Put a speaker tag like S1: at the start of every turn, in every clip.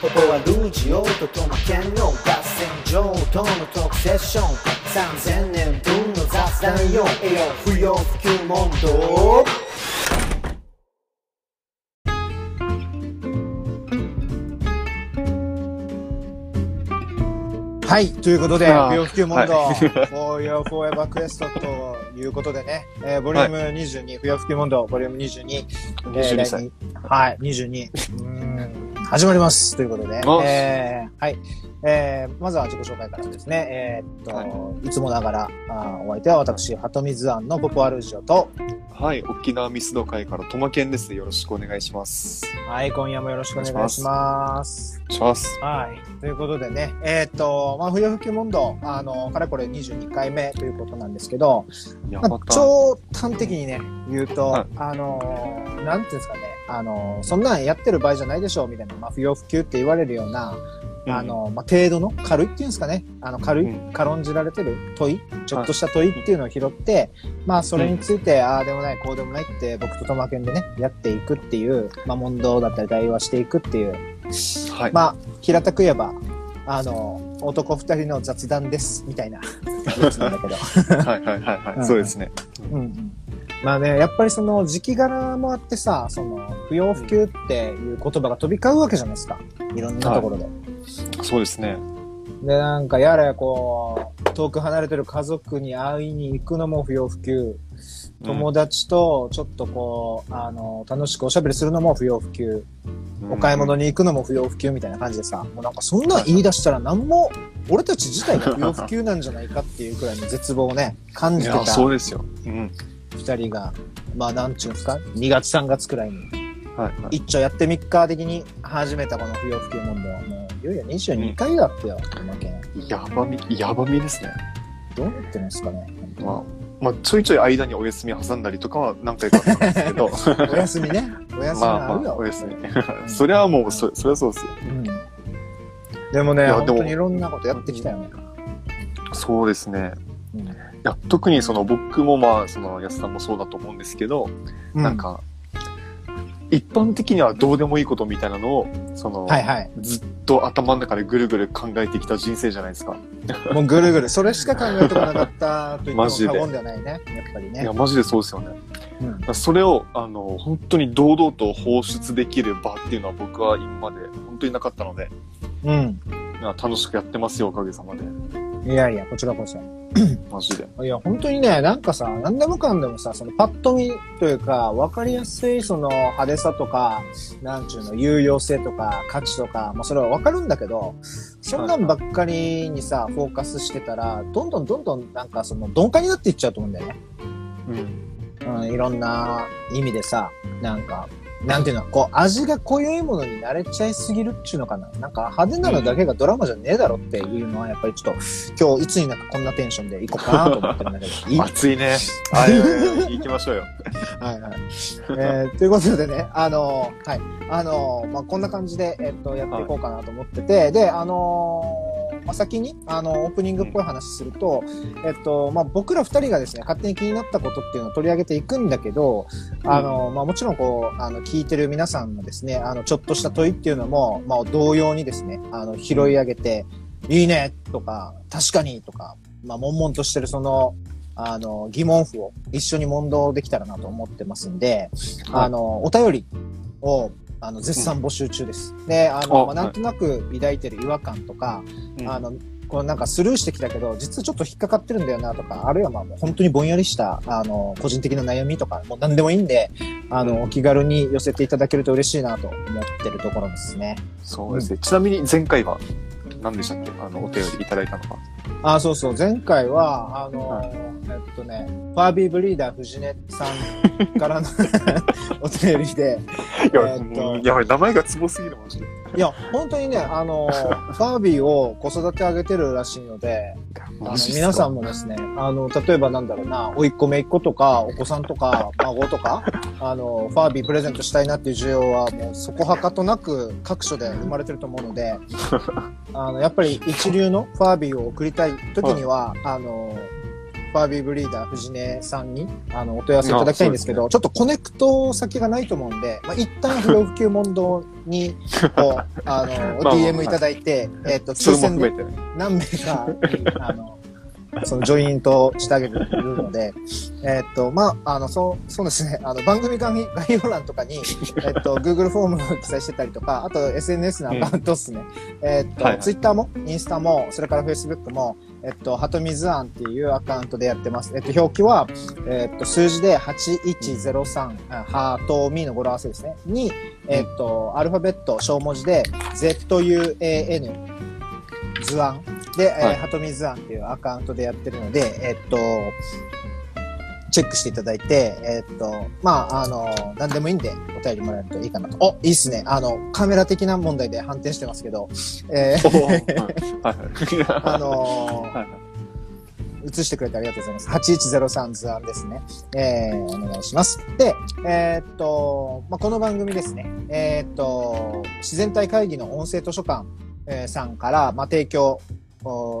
S1: ここはルージオとトマケンの合戦場とのトークセッション。3000年分の雑談よ。栄養不要不急問答。
S2: はい、ということで、不要不急問答、
S3: はい。
S2: For Your Forever Quest ということでね、えーボリューム22、不要不急問答、ボリューム22、
S3: 22歳。
S2: えーはい、22。始まります。ということで、
S3: お
S2: えーはい。えーまずは自己紹介からですね。えーっと、、
S3: はい
S2: つもながら、あーお相手は私、ハトミズアンのポポアルージオと、
S3: はい、沖縄ミスド会からトマケンです。よろしくお願いします。
S2: はい、今夜もよろしくお願いします。
S3: します。
S2: はい。ということでね、えーっと、まあ、不要不急問答、あの、かれこれ22回目ということなんですけど、まあ、
S3: いやまた、
S2: 超端的にね、言うと、
S3: はい
S2: あのーなんていうんですかね、あのーそんなんやってる場合じゃないでしょう、みたいな、まあ、不要不急って言われるような、
S3: うん
S2: あのーまあ、程度の軽いっていうんですかね、あの、軽い、
S3: うん
S2: 軽んじられてる問い、ちょっとした問いっていうのを拾って、まあ、それについて、ああでもない、こうでもないって、僕とトマケンでね、やっていくっていう、まあ、問答だったり対話していくっていう、
S3: はい。
S2: まあ、平たく言えば、あのー男二人の雑談です、みたいなやつなんだけど。
S3: はいはいはいはい。
S2: うん
S3: そうですね。
S2: うんまあね、やっぱりその時期柄もあってさ、その不要不急っていう言葉が飛び交うわけじゃないですか。いろんなところで。
S3: そうですね。
S2: で、なんかやれこう、遠く離れてる家族に会いに行くのも不要不急。友達とちょっとこう、あの、楽しくおしゃべりするのも不要不急。お買い物
S3: に。
S2: に行くのも不要不急みたいな感じでさ、もうなんかそんなん言い出したら何も、俺たち自体が不要不急なんじゃないかっていうくらいの絶望をね、感じてた
S3: そうですよ。うん。
S2: 二人が、まあなんちゅうんですか ?2 月3月くらいに、
S3: はいはい。
S2: 一丁やって3日的に始めたこの不要不急問題はもう、いよいよ22回だってよ、おまけ。
S3: やばみ、やばみですね。
S2: どうなってるんですかね。
S3: まあ、まあ、ちょいちょい間にお休み挟んだりとかは何回かあったんですけど。
S2: お休みね。お休み
S3: まあ
S2: あるよ。
S3: まあ、お休み。それはもう、そそれはそうですよ。
S2: うん。でもね、本当にいろんなことやってきたよね。
S3: そうですね。
S2: うん
S3: いや、特にその僕もまあ、その安さんもそうだと思うんですけど、なん、か、一般的にはどうでもいいことみたいなのを、その、
S2: はいはい。
S3: ずっと頭の中でぐるぐる考えてきた人生じゃないですか。
S2: もうぐるぐる、それしか考えてこなかったと言っても
S3: マジで
S2: 過言ではないね。やっぱりね
S3: いや、。マジでそうですよね。
S2: うん
S3: それを、あの、本当に堂々と放出できる場っていうのは僕は今まで本当になかったので、
S2: うん。
S3: 楽しくやってますよ、おかげさまで。
S2: いやいや、こちらこそ。
S3: マジで。
S2: いや、本当にね、なんかさ、なんでもかんでもさ、そのパッと見というか、わかりやすいその派手さとか、なんちゅうの、有用性とか、価値とか、まあそれはわかるんだけど、そんなんばっかりにさ、フォーカスしてたら、どんどんどんどんなんかその鈍化になっていっちゃうと思うんだよね。
S3: うん。
S2: うん、いろんな意味でさ、なんか、なんていうの、こう、味が濃いものに慣れちゃいすぎるっちゅうのかな。なんか派手なのだけがドラマじゃねえだろっていうのは、やっぱりちょっと、今日いつになくこんなテンションでいこうかなと思ってるんだけど。いい？
S3: 熱いね。はいはいはい、行きましょうよ。
S2: はいはい。えーということでね、あのーはい。あのーまあ、こんな感じで、えっと、やっていこうかなと思ってて、で、あのーまあ、先に、あの、オープニングっぽい話すると、えっと、まあ、僕ら二人がですね、勝手に気になったことっていうのを取り上げていくんだけど、あの、まあ、もちろんこう、あの、聞いてる皆さんのですね、あの、ちょっとした問いっていうのも、まあ、同様にですね、あの、拾い上げて、いいねとか、確かにとか、まあ、悶々としてるその、あの、疑問符を一緒に問答できたらなと思ってますんで、
S3: はい。
S2: あの、お便りを、あの、絶賛募集中です。で、あの、まあ、なんとなく抱いてる違和感とか、
S3: うん
S2: あの、こうなんかスルーしてきたけど、実はちょっと引っかかってるんだよなとか、あるいはまあもう本当にぼんやりした、あの、個人的な悩みとか、もう何でもいいんで、あの、お気軽に寄せていただけると嬉しいなと思ってるところですね。
S3: そうですね。ちなみに前回は何でしたっけ？あの、お便りいただいたのは。
S2: あ、そうそう、前回は、あの、
S3: はい。
S2: えっとね、ファービーブリーダー藤根さんからの お便りで、
S3: いや、
S2: えーっと
S3: やばい、名前がツボすぎるマジで。
S2: い。や、本当にね、あの、ファービーを子育て上げてるらしいので、あの皆さんもですね、あの、例えばなんだろうな、甥っ子姪っ子とか、お子さんとか、孫とか、あの、ファービープレゼントしたいなっていう需要は、もうそこはかとなく各所で生まれてると思うので、あの、やっぱり一流のファービーを送りたい時には、あの、ッパービーブリーダー藤根さんに、あの、お問い合わせいただきたいんですけど、ちょっとコネクト先がないと思うんで、まあ、一旦不要不急問答に、こう、あの、
S3: まあ
S2: DM いただいて、えっと、
S3: そ
S2: 抽選で
S3: れも含めてね。
S2: 何名かに、あの、そのジョイントしてあげるので、えっと、まあ、あの、そう、そうですね、あの、番組概 概要欄とかに、えっと、Google フォームを記載してたりとか、あと SNS のアカウントっすね。えっと、
S3: はいはい
S2: Twitter も、インスタも、それから Facebook も、えっと、はとみずあんっていうアカウントでやってます。えっと、表記は、えっと、数字で8103、あはとみの語呂合わせですね。に、えっと、アルファベット小文字で、ZUAN、図案で、えー
S3: はい
S2: はとみずあんっていうアカウントでやってるので、えっと、チェックしていただいて、えっと、まあ、あの、何でもいいんでお便りもらえるといいかなと。お、いいっすね。あの、カメラ的な問題で反転してますけど、えー。あのー映してくれてありがとうございます。8103図案ですね。えー、お願いします。で、えーっと、まあ、この番組ですね。えーっと、自然体会議の音声図書館、えーさんから、まあ、提供お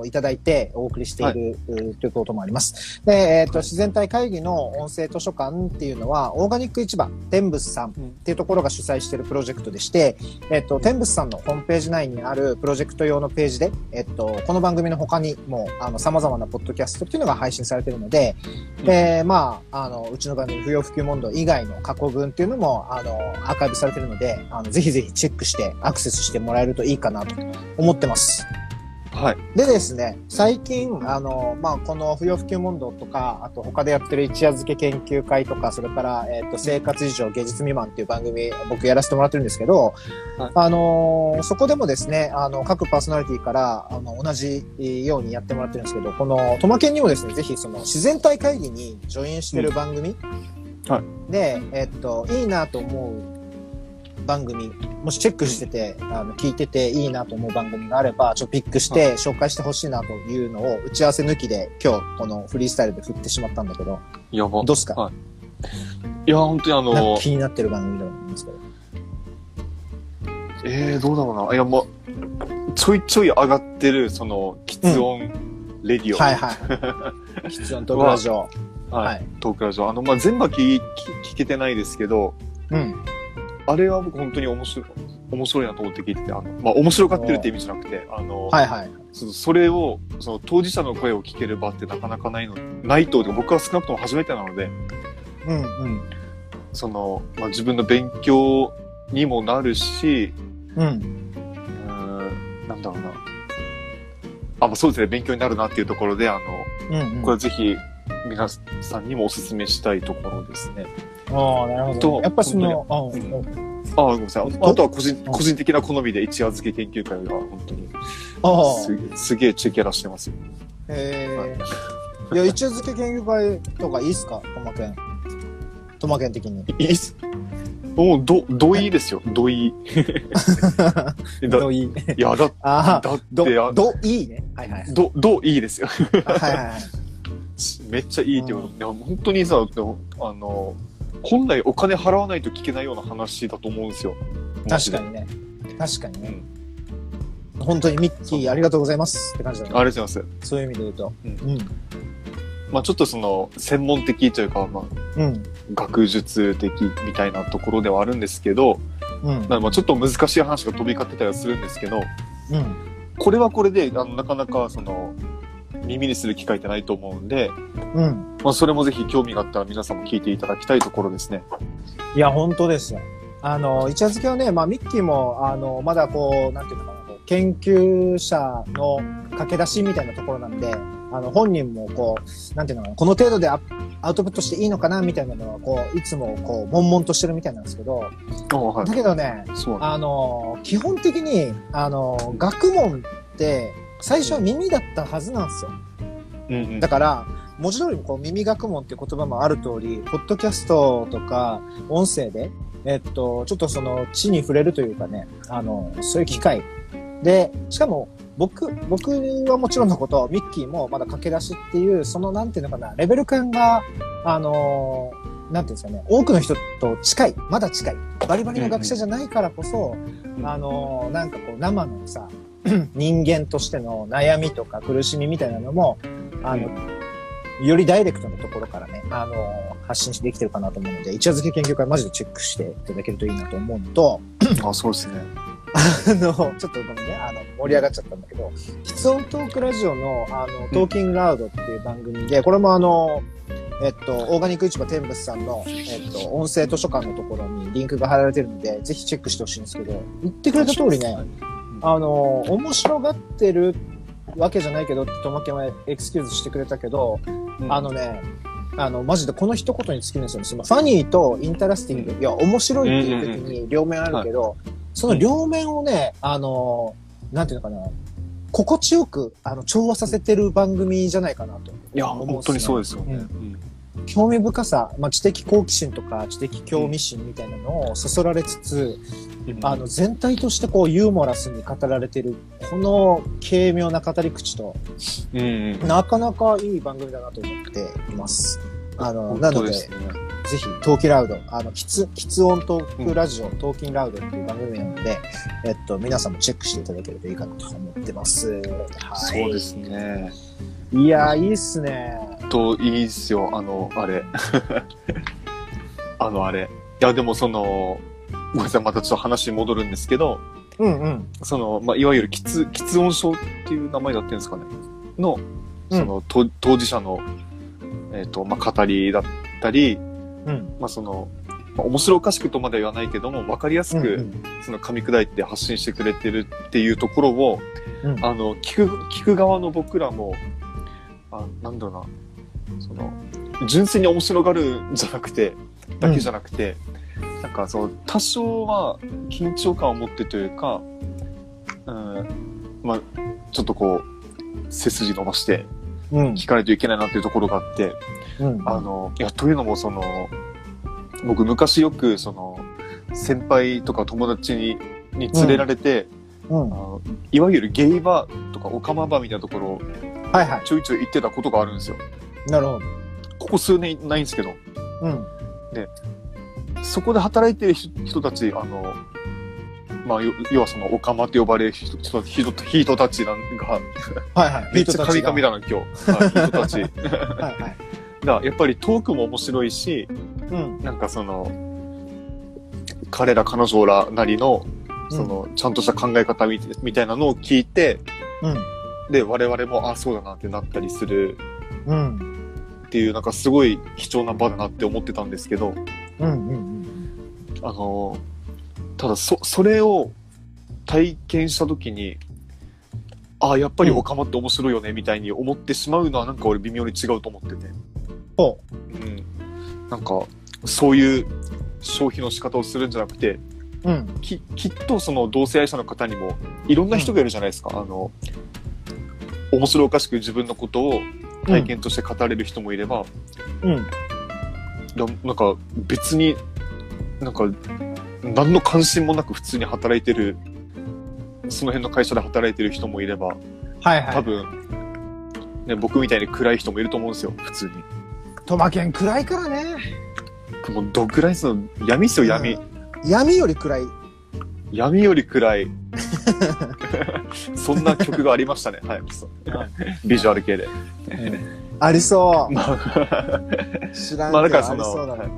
S2: いただいてお送りしている、うーということもあります。で、えーっと、自然体会議の音声図書館っていうのは、オーガニック市場、天仏さんっていうところが主催しているプロジェクトでして、えっと、天仏さんのホームページ内にあるプロジェクト用のページで、えっと、この番組の他にも、あの、様々なポッドキャストっていうのが配信されているので、で、まあ、あの、うちの番組、不要不急問答以外の過去分っていうのも、あの、アーカイブされているので、あの、ぜひぜひチェックしてアクセスしてもらえるといいかなと思ってます。
S3: はい。
S2: でですね、最近、あの、まあ、この不要不急問答とか、あと他でやってる一夜漬け研究会とか、それから、えっ、と、生活以上芸術未満っていう番組、僕やらせてもらってるんですけど、
S3: はい。
S2: あのーそこでもですね、あの、各パーソナリティから、あの、同じようにやってもらってるんですけど、この、トマケンにもですね、ぜひその、自然体会議にジョインしてる番組、
S3: は
S2: で、えっと、いいなと思う番組、もしチェックしてて、あの、聞いてていいなと思う番組があれば、ちょっとピックして紹介してほしいなというのを打ち合わせ抜きで今日このフリースタイルで振ってしまったんだけど、
S3: やば。
S2: どうっすか？
S3: はい。いや、本当にあの、
S2: 気になってる番組だと思うんですけど。
S3: えー、どうだろうな。いや、もう、ちょいちょい上がってる、その、喫音レディオ。
S2: はいはい。必要トークラジオ。
S3: はい。
S2: はい
S3: トークラジオ。あの、まあ、全部は聞聞聞けてないですけど、
S2: うん。
S3: あれは僕本当に面白い、面白いなと思って聞いてて、あの、まあ、面白がってるって意味じゃなくて、あの、
S2: はいはい。
S3: そのそれを、その当事者の声を聞ける場ってなかなかないの、ないと、僕は少なくとも初めてなので、
S2: うんうん。
S3: その、まあ、自分の勉強にもなるし、
S2: うん。
S3: うーん、なんだろうな。あ、まあ、そうですね、勉強になるなっていうところで、あの、
S2: うん、うん。
S3: これぜひ、皆さんにもお勧めしたいところですね。
S2: ああ、なるほど、
S3: と
S2: やっぱその、あ
S3: に
S2: うんうん。
S3: あ、ごめんなさい。
S2: あ
S3: あとは個人、
S2: あ
S3: 個人的な好みで一夜漬け研究会が本当に
S2: ああ。
S3: すすげえチェキャラしてますよ。
S2: へえ。いや、一夜漬け研究会とかいいっすか？トマケン。トマケン的に。
S3: いいっす。もう、ど、どいいですよ。どい い。だ
S2: どいい。
S3: いや、だ、
S2: ああ、
S3: だっ
S2: ど
S3: て、あ、
S2: どいいね。はいはい。
S3: ど、どいいですよ。
S2: はいはいはい。
S3: めっちゃいいってこと。でも本当にさ、あの、本来お金払わないと聞けないような話だと思うんですよ。
S2: 確かにね。確かにね。本当にミッキーありがとうございますって感じだね。
S3: ありがとうございます。
S2: そういう意味で言うと。
S3: うん
S2: うん。
S3: まあちょっとその、専門的というか、まあ、
S2: うん。
S3: 学術的みたいなところではあるんですけど、
S2: うん。
S3: まあまあちょっと難しい話が飛び交ってたりはするんですけど、
S2: うん。
S3: これはこれで、あの、なかなかその、耳にする機会ってないと思うんで、
S2: うん。
S3: まあそれもぜひ興味があったら皆さんも聞いていただきたいところですね。
S2: いや、本当ですよ。あの、一夜漬けはね、まあ、ミッキーも、あの、まだこう、なんていうのかな、こう研究者の駆け出しみたいなところなんで、あの、本人もこう、なんていうのかな、この程度でアアウトプットしていいのかな、みたいなのは、こう、いつも、こう、悶々としてるみたいなんですけど、
S3: あは
S2: だけどね、あの、基本的に、あの、学問って、最初は耳だったはずなんですよ。
S3: うんうん
S2: だから、文字通りにこう耳学問っていう言葉もある通り、ポッドキャストとか音声で、えっと、ちょっとその地に触れるというかね、あの、そういう機会。で、しかも、僕、僕はもちろんのこと、ミッキーもまだ駆け出しっていう、そのなんていうのかな、レベル感が、あの、なんていうんですかね、多くの人と近い、まだ近い。バリバリの学者じゃないからこそ、
S3: うん
S2: あの、なんかこう生のさ、人間としての悩みとか苦しみみたいなのも、あの、よりダイレクトなところからね、あの、発信できてるかなと思うので、一夜漬け研究会マジでチェックしていただけるといいなと思うのと、
S3: あ、そうですね。
S2: あの、ちょっとごめんね、あの、盛り上がっちゃったんだけど、喫音トークラジオの、あの、トーキングラウドっていう番組で、これもあの、えっと、オーガニック市場天物さんの、えっと、音声図書館のところにリンクが貼られてるので、ぜひチェックしてほしいんですけど、言ってくれた通りね、あの、面白がってるわけじゃないけどって、ともけはエクスキューズしてくれたけど、
S3: うん
S2: あのね、あの、マジでこの一言に尽きるんですよね。 funny と interesting、いや、面白いっていう時に両面あるけど、その両面をね、あの、なんていうのかな、心地よく、あの、調和させてる番組じゃないかなと。
S3: いや、本当にそうですよね。
S2: うん
S3: うん
S2: 興味深さ、まあ、知的好奇心とか知的興味心みたいなのをそそられつつ、あの、全体としてこうユーモラスに語られてる、この軽妙な語り口と、
S3: うんうん。
S2: なかなかいい番組だなと思っています。あの、なので、ぜひ、トーキラウド、あの、きつ、きつ音トークラジオ、トーキンラウドっていう番組なので、えっと、皆さんもチェックしていただけるといいかなと思ってます。はい。
S3: そうですね。
S2: いやー、いいっすね。
S3: と、いいっすよ。あの、あれ。あの、あれ。いや、でもその、ごめんなさい、またちょっと話に戻るんですけど、
S2: うんうん。
S3: その、まあ、いわゆる、きつ、音症っていう名前だってんですかね。の、その、と当事者の、えっ、と、まあ、語りだったり、
S2: うん。
S3: まあ、その、まあ、面白おかしくとまでは言わないけども、わかりやすく、
S2: うんうん
S3: その噛み砕いて発信してくれてるっていうところを、
S2: うん
S3: あの、聞く、聞く側の僕らも、あ、なんだろうな、その、純粋に面白がるんじゃなくて、だけじゃなくて、なんかその、多少は緊張感を持ってというか、うん、まあ、ちょっとこう、背筋伸ばして
S2: うん。
S3: 聞かないといけないなっていうところがあって、
S2: うん。
S3: あの、いや、というのも、その、僕、昔よく、その、先輩とか友達にに連れられて、
S2: うん。
S3: あのいわゆるゲイバーとかオカマバーみたいなところを
S2: はいは
S3: ちょいちょい行ってたことがあるんですよ。
S2: い。なるほど。
S3: ここ数年ないんですけど、
S2: うん。
S3: そこで働いてる人人たち、あの、まあ、よ要はそのオカマと呼ばれる人人人人たちなんが、
S2: はいはい。
S3: めっちゃカミカミ
S2: だ。
S3: だな、今日。はい人たち
S2: はいはい。
S3: が、やっぱりトークも面白いし、
S2: うん。
S3: なんかその、彼ら彼女らなりの、その、ちゃんとした考え方みみたいなのを聞いて、
S2: うん。
S3: で、我々も、あ、そうだなってなったりする
S2: うん。
S3: っていう、なんかすごい貴重な場だなって思ってたんですけど、
S2: うん。うん。
S3: あの、ただ、そ、それを体験したときに、あ、やっぱりオカマって面白いよね、みたいに思ってしまうのは、なんか俺微妙に違うと思ってて。
S2: ほ
S3: うん。なんか、そういう消費の仕方をするんじゃなくて、
S2: う。うん。
S3: ききっとその同性愛者の方にもいろんな人がいるじゃないですか、あの面白おかしく自分のことを体験として語れる人もいれば、
S2: うん。
S3: なんか別になんか何の関心もなく普通に働いてるその辺の会社で働いてる人もいれば
S2: はいはい。
S3: 多分、ね、僕みたいに暗い人もいると思うんですよ普通に
S2: トマケン暗いからね。
S3: もうどらいその闇っすよ闇、
S2: うん闇より暗い。
S3: 闇より暗い そんな曲がありましたね はいそうビジュアル系で
S2: ありそう。
S3: まあ、
S2: 知らんけど、
S3: まあだかその
S2: りそうだね。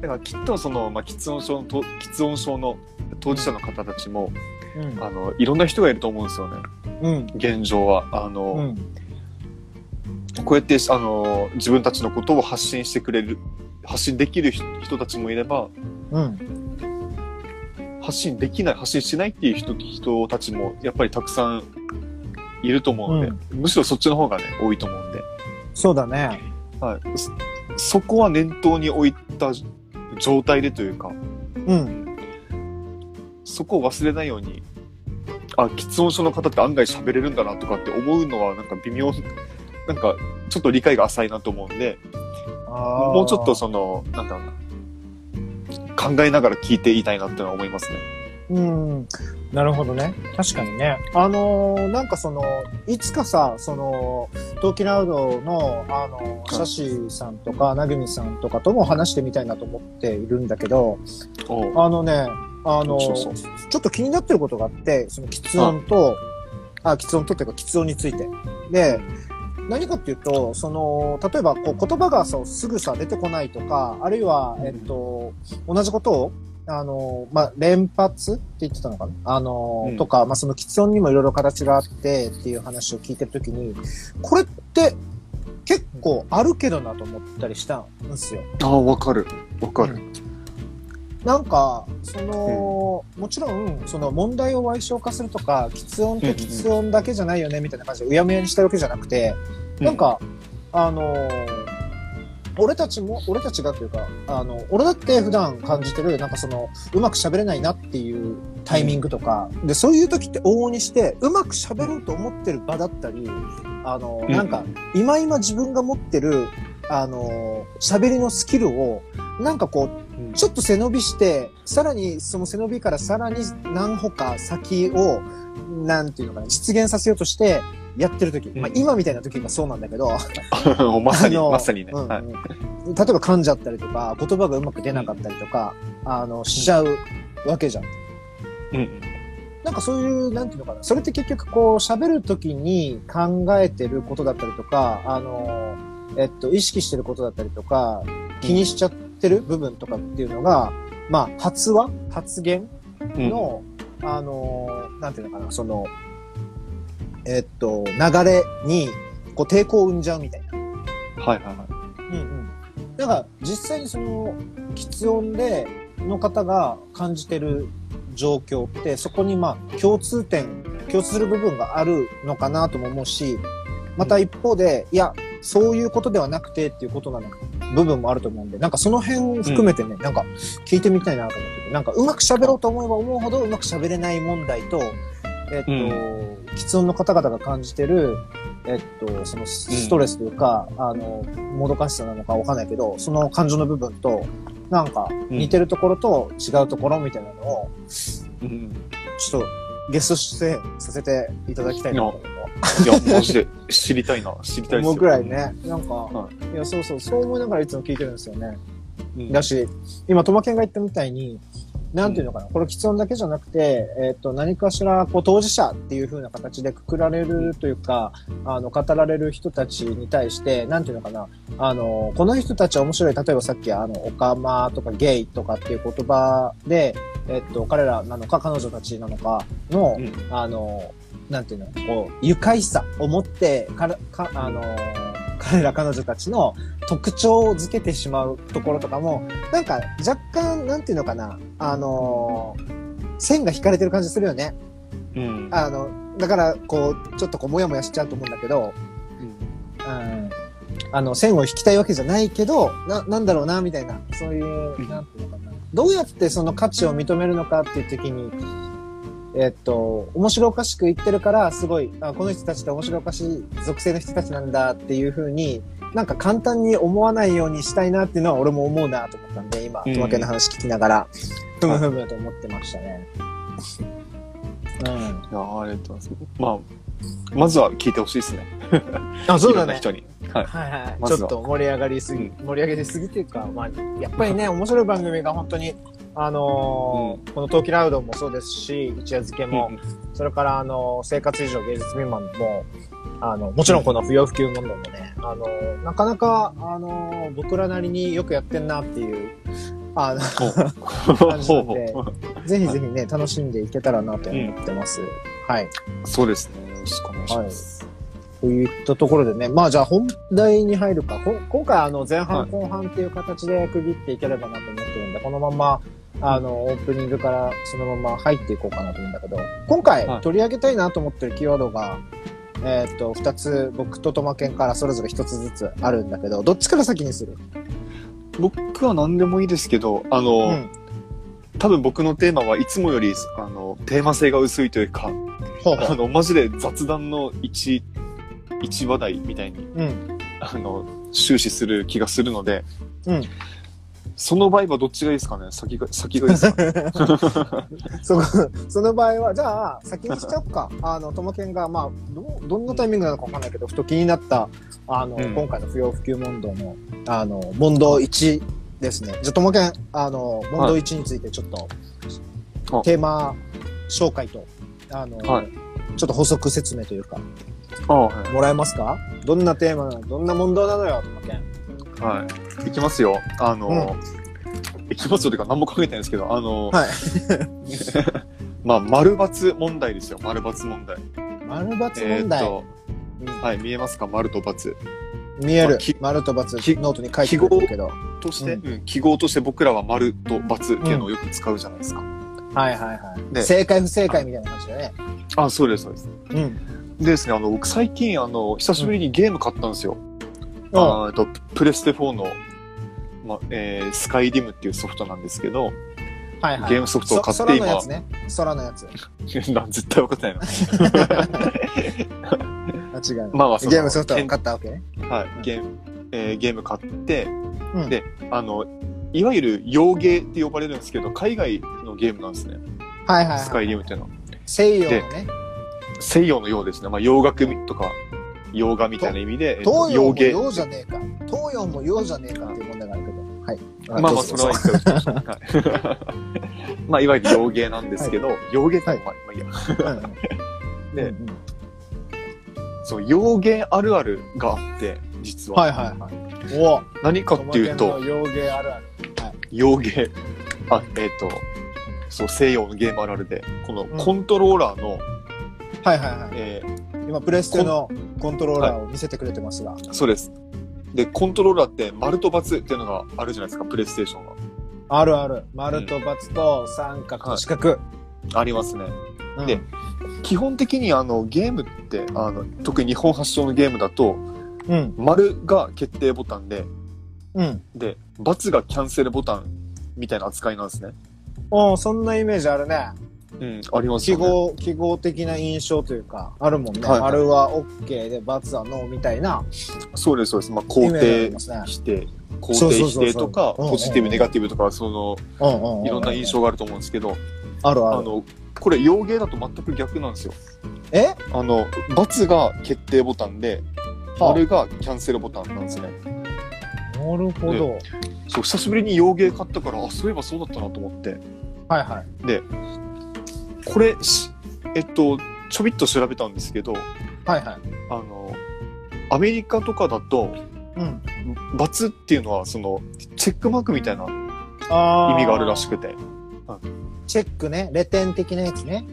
S3: だからきっとその、まあ、喫音症のと、喫音症の当事者の方たちも、
S2: うん。
S3: あの、いろんな人がいると思うんですよね。
S2: うん。
S3: 現状は。あの、
S2: うん。
S3: こうやって、あの、自分たちのことを発信してくれる、発信できる人人たちもいれば、
S2: うん。
S3: 発信できない、発信しないっていう人人たちも、やっぱりたくさんいると思うんで、むしろそっちの方がね、多いと思うんで、
S2: そうだね。
S3: はい。そそこは念頭に置いた状態でというか、
S2: うん。
S3: そこを忘れないように、あ、喫音症の方って案外喋れるんだなとかって思うのはなんか微妙、なんかちょっと理解が浅いなと思うんで、も
S2: も
S3: うちょっとその、なんだろうな、考えながら聞いていたいなってのは思いますね。
S2: うん。なるほどね。確かにね。あのーなんかその、いつかさ、その、トーキラウドの、あのー、シャシーさんとか、ナグミさんとかとも話してみたいなと思っているんだけど、あのね、あのー
S3: そうそう
S2: ちょっと気になってることがあって、その、喫音と、あ、喫音とっていうか、喫音について。で、何かっていうと、その、例えば、こう、言葉がそう、すぐさ出てこないとか、あるいは、えっと、同じことを、あの、まあ、連発って言ってたのかな？あの、
S3: うん
S2: とか、まあ、その、喫音にもいろいろ形があってっていう話を聞いてるときに、これって、結構あるけどなと思ったりしたんですよ。
S3: ああ、わかる。わかる。
S2: なんか、その、もちろん、その問題を歪小化するとか、喫音と喫音だけじゃないよね、みたいな感じでうやむやにしたわけじゃなくて、なんか、あのー俺たちも、俺たちがというか、あの、俺だって普段感じてる、なんかその、うまく喋れないなっていうタイミングとか、で、そういう時って往々にして、うまく喋ろうと思ってる場だったり、あの、
S3: うん。
S2: なんか、今今自分が持ってる、あの、喋りのスキルを、なんかこう、
S3: うん。
S2: ちょっと背伸びして、さらにその背伸びからさらに何歩か先を、なんていうのかな、実現させようとしてやってる時、まあ
S3: うん
S2: 今みたいな時がそうなんだけど、
S3: まさに、まさにね。
S2: うんうん。
S3: はい。
S2: 例えば噛んじゃったりとか、言葉がうまく出なかったりとか、あの、しちゃうわけじゃん。
S3: うん。
S2: なんかそういう、なんていうのかな、それって結局こう、喋るときに考えてることだったりとか、あの、えっと、意識してることだったりとか、気にしちゃってる部分とかっていうのが、まあ、発話？発言？
S3: うん。
S2: の、あの、なんていうのかな、その、えっと、流れに、こう、抵抗を生んじゃうみたいな。
S3: はいはいはい。
S2: うんうん。だから、実際にその、喫音で、の方が感じてる状況って、そこにまあ、共通点、共通する部分があるのかなとも思うし、また一方で、いや、そういうことではなくてっていうことなの部分もあると思うんで、なんかその辺含めてね、なんか聞いてみたいなと思ってて、なんかうまく喋ろうと思えば思うほどうまく喋れない問題と、えっと、
S3: う
S2: 喫音の方々が感じてる、えっと、そのストレスというか、あの、もどかしさなのかわかんないけど、その感情の部分と、なんか似てるところと違うところみたいなのを、
S3: うん。
S2: ちょっとゲスト出演させていただきたいなと
S3: いや、マジで知りたいな。知りたいですよ。
S2: 思うくらいね。なんか、、
S3: はい
S2: や、そうそう、そう思いながらいつも聞いてるんですよね。
S3: うん。
S2: だし、今、トマケンが言ったみたいに、なんていうのかな、これ喫音だけじゃなくて、えっ、と、何かしら、こう、当事者っていう風な形でくくられるというか、あの、語られる人たちに対して、なんていうのかな、あの、この人たちは面白い、例えばさっき、あの、オカマとかゲイとかっていう言葉で、えっ、と、彼らなのか、彼女たちなのかの、
S3: うん。
S2: あの、なんていうの、こう、愉快さを持って、から、か、あの、彼ら彼女たちの特徴を付けてしまうところとかも、なんか若干、なんていうのかな、あの線が引かれてる感じするよね。
S3: うん。
S2: あの、だから、こう、ちょっとこう、もやもやしちゃうと思うんだけど、
S3: うん
S2: うん、あの、線を引きたいわけじゃないけど、な、なんだろうな、みたいな、そういうう、
S3: ん
S2: なんていうのかな。どうやってその価値を認めるのかっていう時に、えっと、面白おかしく言ってるから、すごい、あ、この人たちって面白おかしい属性の人たちなんだっていうふうに、なんか簡単に思わないようにしたいなっていうのは俺も思うなと思ったんで、今、
S3: うん
S2: トマケンの話聞きながら、ふむふむと思ってましたね。うん。
S3: ありがとうございます。まあ、まずは聞いてほしいですね。
S2: あ、そうだね。
S3: 人に。はい。
S2: はいはい。
S3: ま
S2: ちょっと盛り上がりすぎ、盛り上げてすぎっていうか、まあ、やっぱりね、面白い番組が本当に、あのーこの冬季ラウドもそうですし、一夜漬けも、それから、あのー生活以上芸術未満も、あの、もちろんこの不要不急問題もね、あのーなかなか、あのー僕らなりによくやってんなっていう、あの、感じなんでぜひぜひね、楽しんでいけたらなと思ってます。はい。
S3: そうですね。よろしくお願いします。
S2: といったところでね、まあじゃあ本題に入るか。こ今回あの前半
S3: はい
S2: 後半っていう形で区切っていければなと思ってるんで、このまま、あの、オープニングからそのまま入っていこうかなと思うんだけど、今回
S3: はい
S2: 取り上げたいなと思ってるキーワードが、えーっと、二つ、僕とトマケンからそれぞれ一つずつあるんだけど、どっちから先にする？
S3: 僕は何でもいいですけど、あの、
S2: うん。
S3: 多分僕のテーマはいつもより、あの、テーマ性が薄いというか、
S2: ほうほう。
S3: あの、マジで雑談の一、一話題みたいに、
S2: うん。
S3: あの、終始する気がするので、
S2: うん。
S3: その場合はどっちがいいですかね？先が、先がいいですかね？
S2: そこ、その場合は、じゃあ、先にしちゃおうか。あの、ともけんが、まあ、ど、どんなタイミングなのかわかんないけど、ふと気になった、あの、
S3: うん
S2: 今回の不要不急問答の、あの、問答1ですね。じゃあ、ともけん、あの、問答1についてちょっと、
S3: あ
S2: テーマ紹介と、あの、
S3: はい
S2: ちょっと補足説明というか、
S3: あはい。
S2: もらえますか？どんなテーマなの？どんな問答なのよ、とかけん。
S3: はい。いきますよ。あの、いきますよというか何も考えてないんですけど、あの、
S2: はい。
S3: まあ、丸抜問題ですよ。丸抜問題。
S2: 丸
S3: バツ
S2: 問題。
S3: と、
S2: うん
S3: はい、見えますか？丸と×。
S2: 見える
S3: まあき。
S2: 丸と×
S3: き
S2: ノートに書いてるけど。
S3: として、
S2: う
S3: うん記号として僕らは丸と×っていうのをよく使うじゃないですか。
S2: はいはいはい。
S3: で
S2: 正解不正解みたいな感じだね。
S3: あ、そうです、そうです。
S2: うん。
S3: でですね、あの、僕最近、あの、久しぶりにゲーム買ったんですよ。
S2: あ
S3: あーえっと、プレステ4の、ま、えー、スカイリムっていうソフトなんですけど、
S2: はいはい。
S3: ゲームソフトを買って
S2: そ空の
S3: 今
S2: やつね。空のやつ。
S3: な絶対分かってない
S2: あ、違う。
S3: まあ
S2: ゲームソフトを買ったわけね。
S3: な。はい、ゲーム、えーゲーム買って、
S2: うん
S3: で、あの、いわゆる洋ゲーって呼ばれるんですけど、海外のゲームなんですね。
S2: はいはい
S3: スカ
S2: はい。
S3: イリムっていうのは。
S2: 西洋のね。
S3: 西洋のようですね。まあ、洋楽とか、洋画みたいな意味で、えっと
S2: 東洋も
S3: 洋芸。
S2: 洋じゃねえか。東洋も洋じゃねえかっていう問題があるけど。はい。
S3: まあまあ、それはいいとしてはい まあ、いわゆる洋芸なんですけど、洋芸って、
S2: はい
S3: まあ、まあいいや。
S2: うん
S3: で
S2: うんうん
S3: そう、洋芸あるあるがあって、実は。
S2: はいはいはい。お
S3: 何かっていうと、
S2: 洋芸あるある。
S3: 洋芸。あ、えっ、と、そう、西洋のゲームあるあるで、この
S2: ん
S3: コントローラーの、
S2: はいはいはい。
S3: え
S2: 今、プレステのコントローラーを見せてくれてますが。
S3: ーそうです。で、コントローラーって、丸と×っていうのがあるじゃないですか、プレイステーションは。
S2: あるある。丸と×と三角と四角。
S3: ありますね。
S2: うん
S3: で基本的にあのゲームってあの特に日本発祥のゲームだと
S2: うん。
S3: 丸が決定ボタンで
S2: うん。
S3: で×がキャンセルボタンみたいな扱いなんですね。
S2: おそんなイメージあるね。
S3: うん、ありますね。
S2: 号、記号的な印象というか、あるもんね。
S3: はいはい
S2: 丸は OK で、×は NO みたいな
S3: そうですそうです。まあ肯定
S2: ますね。
S3: 否定肯定否定とかポジティブネガティブとかその。いろんな印象があると思うんですけど
S2: あるある。
S3: あのこれ洋芸だと全く逆なんですよ。
S2: え？
S3: あの×が決定ボタンで
S2: はあ
S3: 丸がキャンセルボタンなんですね。
S2: なるほど。
S3: そう久しぶりに洋芸買ったからあそういえばそうだったなと思って。
S2: はいはい。
S3: で、これ、しえっと、ちょびっと調べたんですけど、
S2: はいはい。
S3: あの、アメリカとかだと、
S2: うん。
S3: バツっていうのは、その、チェックマークみたいな
S2: あ
S3: 意味があるらしくて、
S2: チェックね。レテン的なやつね。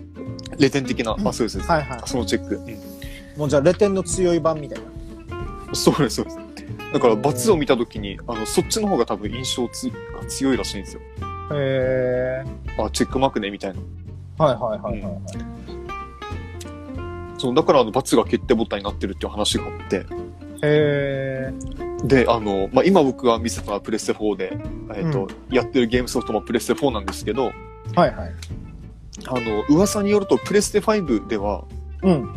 S3: レテン的な、あ、そうです、そうです。
S2: はいはい。
S3: そのチェック。うん
S2: もうじゃあ、レテンの強い版みたいな。
S3: そうです、そうです。だから、バツを見たときに、あの、そっちの方が多分印象つが強いらしいんですよ。
S2: へえ。
S3: あ、チェックマークね、みたいな。
S2: はいはいはいはい。
S3: そう、だから、あの、が決定ボタンになってるっていう話があって、
S2: へえ。
S3: で、あの、まあ、今僕が見せたのはプレステ4で、えっ、と、やってるゲームソフトもプレステ4なんですけど、
S2: はいはい。
S3: あの、噂によると、プレステ5では、
S2: うん。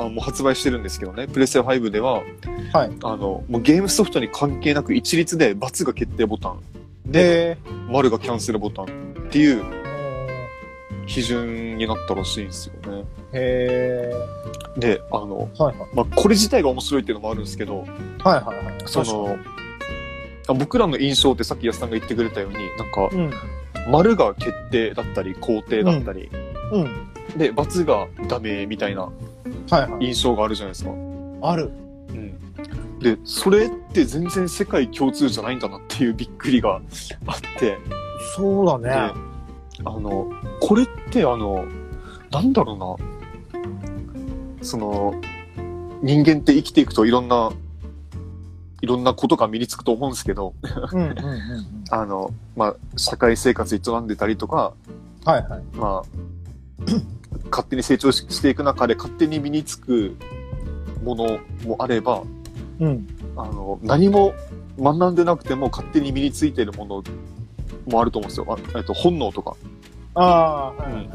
S3: あもう発売してるんですけどね、プレステ5では、
S2: はい。
S3: あの、もうゲームソフトに関係なく一律で×が決定ボタン、で、
S2: で、
S3: 丸がキャンセルボタンっていう基準になったらしいんですよね。
S2: へえ。
S3: で、あの、
S2: はいはい。
S3: まあ、これ自体が面白いっていうのもあるんですけど、
S2: はいはいはい。
S3: その、あ僕らの印象ってさっき安さんが言ってくれたように、なんか、
S2: うん。
S3: 丸が決定だったり、肯定だったり、
S2: うん。
S3: で、×がダメみたいな。印象があるじゃないですか。
S2: ある。
S3: うん。で、それって全然世界共通じゃないんだなっていうびっくりがあって、
S2: そうだ
S3: で、
S2: ね。
S3: あの、これってあの、なんだろうな、その、人間って生きていくといろんな、いろんなことが身につくと思うんですけど。あの、まあ、社会生活営んでたりとか、
S2: はいはい。
S3: まあ、勝手に成長ししていく中で勝手に身につくものもあれば、
S2: うん。
S3: あの、何も学んでなくても勝手に身についているものもあると思うんですよ。あえっと、本能とか。
S2: ああ、はいはい。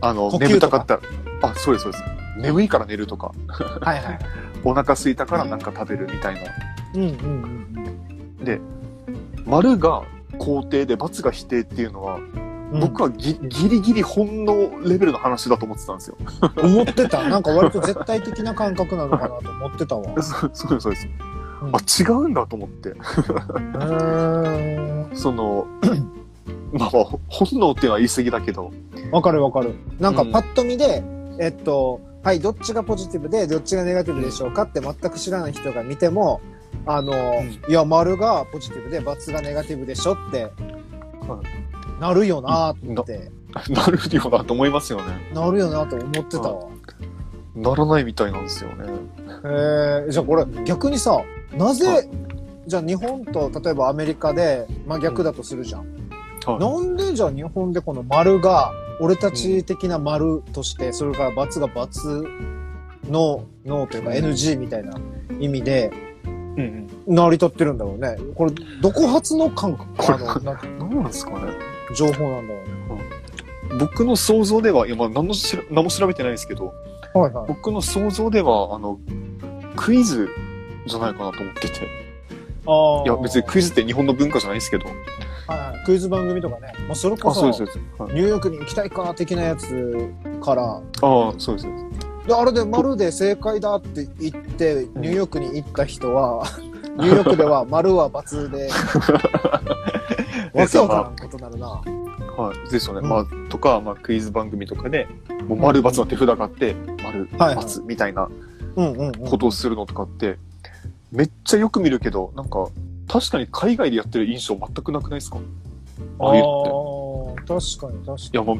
S3: あの、眠たかったら、あ、そうです、そうです。眠いから寝るとか、
S2: はいはい。
S3: お腹空いたからなんか食べるみたいな。
S2: うんうんうん
S3: 丸が肯定で×が否定っていうのは、
S2: うん。
S3: 僕はギギリギリ本能レベルの話だと思ってたんですよ。
S2: 思ってた。なんか割と絶対的な感覚なのかなと思ってたわ。
S3: そうそうです、そうです。
S2: うん
S3: あ、違うんだと思って。その、まあまあ、本能っていうのは言い過ぎだけど、
S2: わかるわかる。なんか
S3: うん
S2: パッと見で、えっと、はい、どっちがポジティブで、どっちがネガティブでしょうかって全く知らない人が見ても、あの、いや、丸がポジティブで、×がネガティブでしょって、なるよなって、
S3: なるよなと思いますよね。
S2: なるよなと思ってたわ。
S3: ならないみたいなんですよね。
S2: へえじゃあこれ逆にさ、なぜ、
S3: はい
S2: じゃあ日本と例えばアメリカで真逆だとするじゃん。
S3: はい
S2: なんでじゃあ日本でこの丸が俺たち的な丸として、それから×が×の、のというか
S3: うん
S2: NG みたいな意味で
S3: うんうん。
S2: 成り立ってるんだろうね。これ、どこ発の感覚？
S3: これ
S2: あの、なんか
S3: 何なんですかね？
S2: 情報なんだろうね。
S3: 僕の想像では、いや、まあ、何のしら何も調べてないですけど、
S2: はいはい。
S3: 僕の想像では、あの、クイズじゃないかなと思ってて。いや、別にクイズって日本の文化じゃないですけど。
S2: はいはい。クイズ番組とかね。まあ、それこ
S3: あ、
S2: そ、ニューヨークに行きたいか的なやつから、
S3: ああ、そうです。
S2: で、あれで丸で正解だって言って、ニューヨークに行った人は、ニューヨークでは丸は×で、わけわからんことになるな。
S3: はい。ですよね。
S2: うん
S3: まあ、とか、まあ、クイズ番組とかで、もう丸×の手札があって、丸みたいな
S2: うんうんうん。
S3: ことをするのとかって、めっちゃよく見るけど、なんか、確かに海外でやってる印象全くなくないですか？ああいうの
S2: 確かに確かに。
S3: いや、まあ、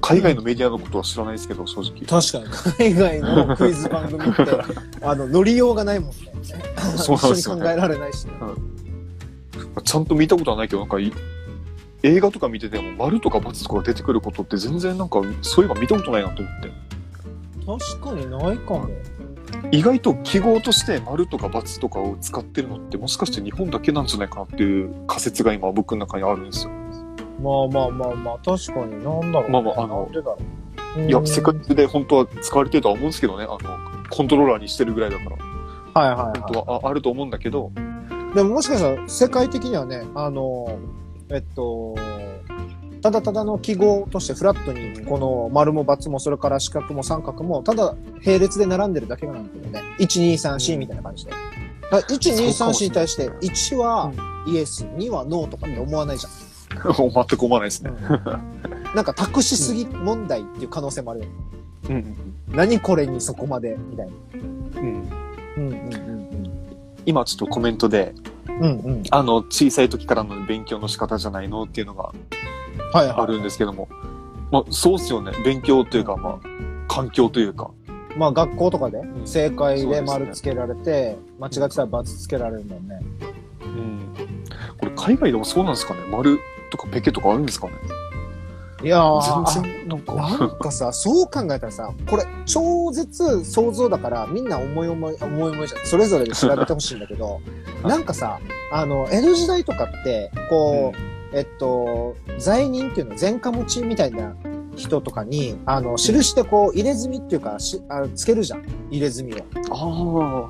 S3: 海外のメディアのことは知らないですけど、正直。
S2: 確かに、海外の クイズ番組って、あの、乗りようがないもんね。
S3: そうなんですよね
S2: 一緒に考えられないしね。
S3: ちゃんと見たことはないけど、なんかい、映画とか見てても、丸とか×とかが出てくることって全然なんか、そういえば見たことないなと思って。
S2: 確かにないかも。
S3: 意外と記号として丸とか×とかを使ってるのって、もしかして日本だけなんじゃないかなっていう仮説が今僕の中にあるんですよ。
S2: まあまあまあまあ、確かになんだろう、ね。
S3: まあまああの。いや、
S2: うん
S3: 世界中で本当は使われてるとは思うんですけどね、あの、コントローラーにしてるぐらいだから、
S2: はいはい
S3: 本当はああると思うんだけど、
S2: い。でももしかしたら世界的にはね、あの、えっと、ただただの記号としてフラットに、この丸も×もそれから四角も三角も、ただ並列で並んでるだけなんだけどね。1、2、3、4みたいな感じで。だから1、2、3、4に対して、1はイエス、2はノーとかって思わないじゃん。
S3: 全く思わないですね。
S2: なんか託しすぎ問題っていう可能性もあるよね。
S3: うん
S2: 何これにそこまでみたいな。
S3: うんうん
S2: うんうん
S3: 今ちょっとコメントで、
S2: うん。うんうん。
S3: あの、小さい時からの勉強の仕方じゃないのっていうのが。あるんですけども、まあ、そうっすよね。勉強というか、まあ、環境というか。
S2: まあ学校とかで
S3: ん
S2: 正解で丸つけられて、間違ってたら×つけられるもんね。
S3: うん。これ海外でもそうなんですかね丸とかペケとかあるんですかね
S2: いやー、
S3: 全然、なんか、
S2: なんかさ、そう考えたらさ、これ超絶想像だから、みんな思い思い、思い思いじゃん。それぞれで調べてほしいんだけど、なんかさ、あの、江戸時代とかって、こう、えっと、罪人っていうの、前科持ちみたいな人とかに、あの、印でこう、入れ墨っていうか、しあつけるじゃん。入れ墨を。
S3: ああ、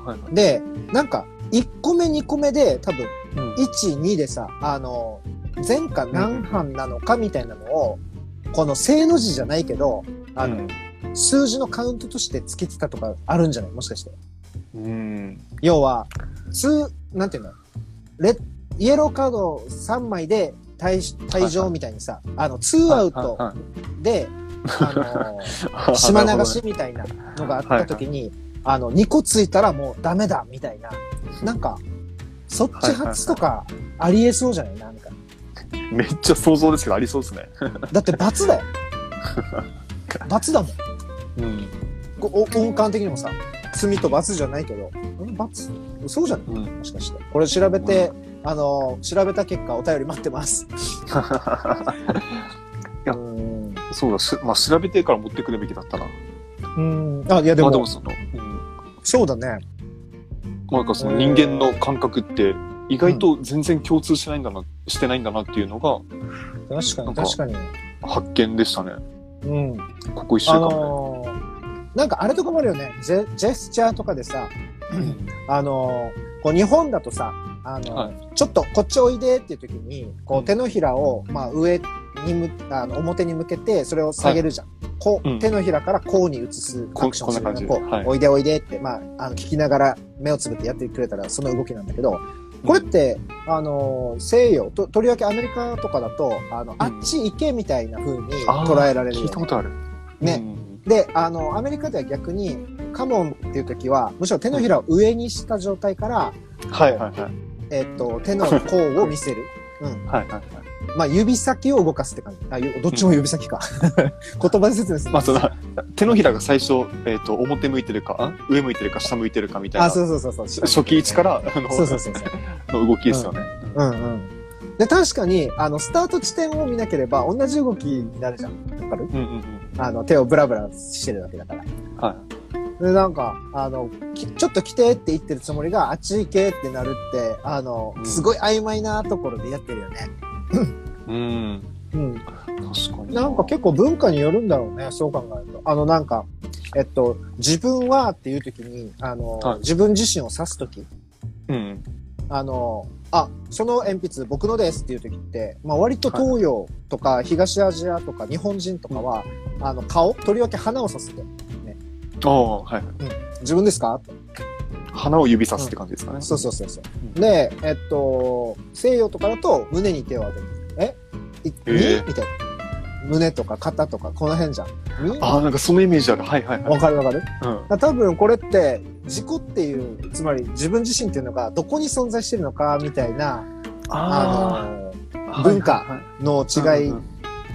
S3: はいはい。
S2: で、なんか、1個目2個目で多分、
S3: うん
S2: 1、2でさ、あの、前科何班なのかみたいなのを、この正の字じゃないけど、あの、数字のカウントとしてつけてたとかあるんじゃない？もしかして。
S3: うん。
S2: 要は、通、なんていうの？レイエローカード3枚で退退場みたいにさ、あの、ツーアウト
S3: は
S2: で、あの、島流しみたいなのがあった時に、あの、2個ついたらもうダメだみたいな、なんか、そっち発とかありえそうじゃない？なんか。
S3: ほどめっちゃ想像ですけど、ありそうですね。
S2: だって罰だよ。罰だもん。
S3: うん。
S2: こお音感的にもさ、罪と罰じゃないけど、ん罰？嘘じゃない？
S3: うん。
S2: もしかして。これ調べて、あの、調べた結果お便り待ってます。
S3: や
S2: うん。
S3: そうだし、まあ、調べてから持ってくるべきだったな。
S2: うん。あ、いやでも、
S3: まあでもその、うん。
S2: そうだね。
S3: まあなんかその人間の感覚って、意外と全然共通しないんだな、してないんだなっていうのが
S2: 確かに確かに。
S3: 発見でしたね。
S2: うん。
S3: ここ一週
S2: あ
S3: 間で。
S2: のーなんかあれとかもあるよね。ジェジェスチャーとかでさ、あのーこう日本だとさ、あのー
S3: は
S2: ちょっとこっちおいでっていう時に、こ
S3: う
S2: うん。手のひらを、まあ上にむ、あの表に向けて、それを下げるじゃん。こう、
S3: うん。
S2: 手のひらからこうに移す
S3: こ
S2: アクションする
S3: こ
S2: こう、
S3: はい。
S2: おいでおいでって、まあ、あの、聞きながら目をつぶってやってくれたらその動きなんだけど、これって、あのー西洋と、とりわけアメリカとかだと、あの、あっち行けみたいな風に捉えられる
S3: 聞いたことある。
S2: ね。
S3: うん。
S2: で、あの、アメリカでは逆に、カモンっていう時は、むしろ手のひらを上にした状態から、
S3: はいはいはい。
S2: えっと、手の甲を見せる。うん。
S3: はいはいはい。
S2: まあ、指先を動かすって感じ。あ、ゆどっちも指先か。言葉で説明する。
S3: まあ、その、手のひらが最初、えっ、と、表向いてるか、あ上向いてるか、下向いてるかみたいな。
S2: あ、そうそうそうそう。
S3: 初期位置から、あの、
S2: そうそうそうそう。
S3: の動きですよね。
S2: うんうん。で、確かに、あの、スタート地点を見なければ、同じ動きになるじゃん。わかる？
S3: うんうんうん。
S2: あの、手をブラブラしてるわけだから。
S3: はい。
S2: で、なんか、あの、きちょっと来てって言ってるつもりが、あっち行けってなるって、あの、
S3: うん
S2: すごい曖昧なところでやってるよね。
S3: うん。
S2: うん。
S3: 確かに。
S2: なんか結構文化によるんだろうね、そう考えると。あの、なんか、えっと、自分はっていう時に、あの、
S3: はい
S2: 自分自身を指す時
S3: うん。
S2: あの、あ、その鉛筆僕のですっていう時って、まあ割と東洋とか東アジアとか日本人とかは、あの、顔、とりわけ鼻を指すって。
S3: ああ、はい。
S2: 自分ですか？
S3: 鼻を指さすって感じですかね。
S2: そうそうそうそう。
S3: うん
S2: で、えっと、西洋とかだと胸に手を当てる。え？い
S3: え
S2: み？たいな。胸とか肩とかこの辺じゃん。に
S3: ああ、なんかそのイメージある。はいはいはい。
S2: わかるわかる？
S3: うん。
S2: 多分これって自己っていう、つまり自分自身っていうのがどこに存在してるのかみたいな、あの、
S3: あ
S2: 文化の違い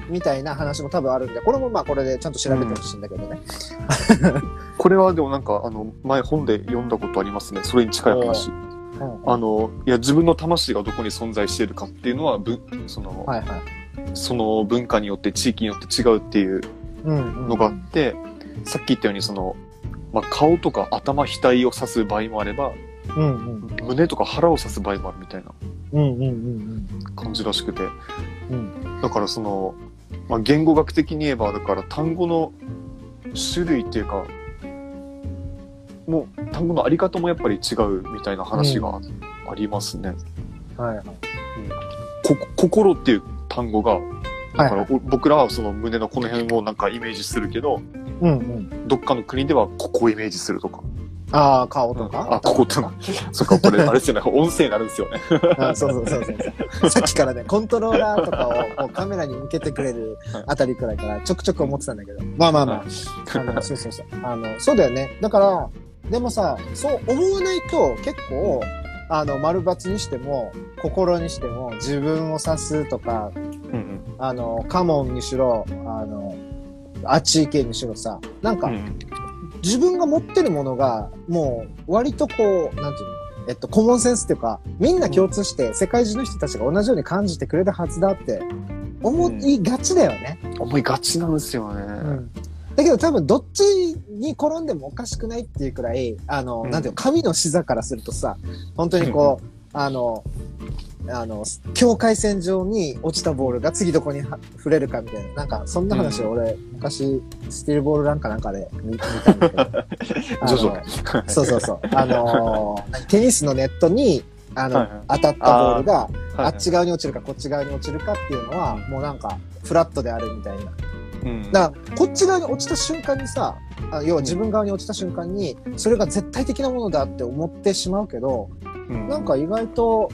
S2: みたいな話も多分あるんで、これもまあこれでちゃんと調べてほしいんだけどね。
S3: これはでもなんか、あの、前本で読んだことありますね。それに近い話。
S2: うん
S3: あの、いや、自分の魂がどこに存在しているかっていうのは、ぶその、
S2: はいはい。
S3: その文化によって、地域によって違うっていう
S2: うん、うん。
S3: のがあって、さっき言ったように、その、まあ、顔とか頭、額を指す場合もあれば、
S2: うんうん。
S3: 胸とか腹を指す場合もあるみたいな
S2: うんうんうん
S3: 感じらしくて。
S2: うん。
S3: だからその、まあ、言語学的に言えば、だから単語の種類っていうか、もう単語のあり方もやっぱり違うみたいな話がありますね。
S2: うん。はいはい。
S3: こ心っていう単語が、だから
S2: はい
S3: お僕らはその胸のこの辺をなんかイメージするけど、
S2: うんうん。
S3: どっかの国ではここをイメージするとか。
S2: ああ、顔とか？
S3: あ、ここっての。そっか、これあれですよね。音声になるんですよね。
S2: あそうそうそうそうそう。さっきからね、コントローラーとかをこうカメラに向けてくれるあたりくらいからちょくちょく思ってたんだけど。まあまあまあ。あの、そうそうそう。あの、そうだよね。だから、でもさ、そう思わないと結構、あの、丸抜にしても、心にしても、自分を指すとか、
S3: うんうん。
S2: あの、カモンにしろ、あの、あっち行けにしろさ、なんか、
S3: うん
S2: 自分が持ってるものが、もう、割とこう、なんていうのえっと、コモンセンスっていうか、みんな共通して、世界中の人たちが同じように感じてくれるはずだって、思いがちだよね。
S3: 思いがちなんですよね。
S2: だけど多分、どっちに転んでもおかしくないっていうくらい、あの、
S3: うん
S2: なんていうの、神の視座からするとさ、本当にこう、あの、あの、境界線上に落ちたボールが次どこには触れるかみたいな、なんか、そんな話を俺、昔、スティールボールランかなんかで見見たんだけど。
S3: 徐々に。
S2: そうそうそう。あのーテニスのネットに、あの、
S3: はいはい。
S2: 当たったボールが、
S3: はい
S2: あっち側に落ちるかこっち側に落ちるかっていうのは、もうなんか、フラットであるみたいな。
S3: うん。
S2: だから、こっち側に落ちた瞬間にさ、あ要は自分側に落ちた瞬間に、それが絶対的なものだって思ってしまうけど、
S3: うん。
S2: なんか意外と、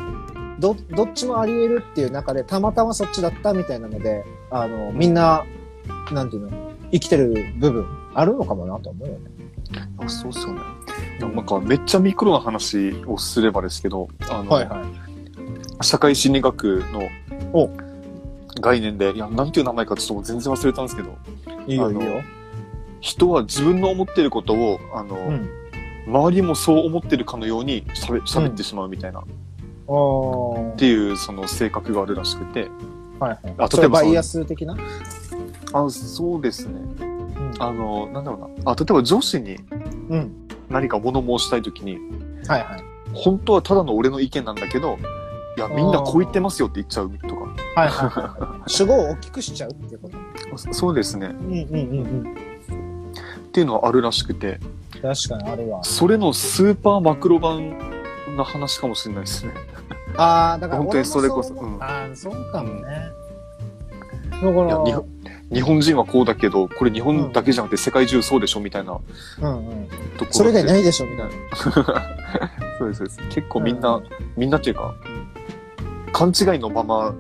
S2: ど、どっちもあり得るっていう中で、たまたまそっちだったみたいなので、あの、みんな、なんていうの、生きてる部分あるのかもなと思うよね。
S3: あそうっすよね。なんかめっちゃミクロな話をすればですけど、あの、
S2: はい。
S3: 社会心理学の
S2: お
S3: 概念で、いや、なんていう名前かちょっと全然忘れたんですけど、
S2: いいよ、いいよ。
S3: 人は自分の思ってることを、あの、
S2: うん。
S3: 周りもそう思ってるかのように喋喋ってしまうみたいな、っ
S2: おー
S3: ていうその性格があるらしくて、
S2: はいはい。
S3: あ例えば
S2: バイアス的な？
S3: あ、そうですね。
S2: うん。
S3: あの、なんだろうな。あ、例えば上司に
S2: うん。
S3: 何か物申したいときに、
S2: はいはい。
S3: 本当はただの俺の意見なんだけど、いや、みんなこう言ってますよって言っちゃうとか。
S2: はいはいはい。主語を大きくしちゃうっていうこと？
S3: そ そうですね。
S2: うんうんうんうん。
S3: っていうのはあるらしくて、
S2: 確かにあるわ。
S3: それのスーパーマクロ版な話かもしれないですね。
S2: ああ、だから
S3: 本当にそれこそ
S2: う
S3: うん
S2: ああ、そうかもね。だから、
S3: 日本日本人はこうだけど、これ日本だけじゃなくて世界中そうでしょみたいな
S2: うんうん。それ以外ないでしょ、みたいな。
S3: そうです、そうです。結構みんな、
S2: うん
S3: みんなっていうか、勘違いのまま、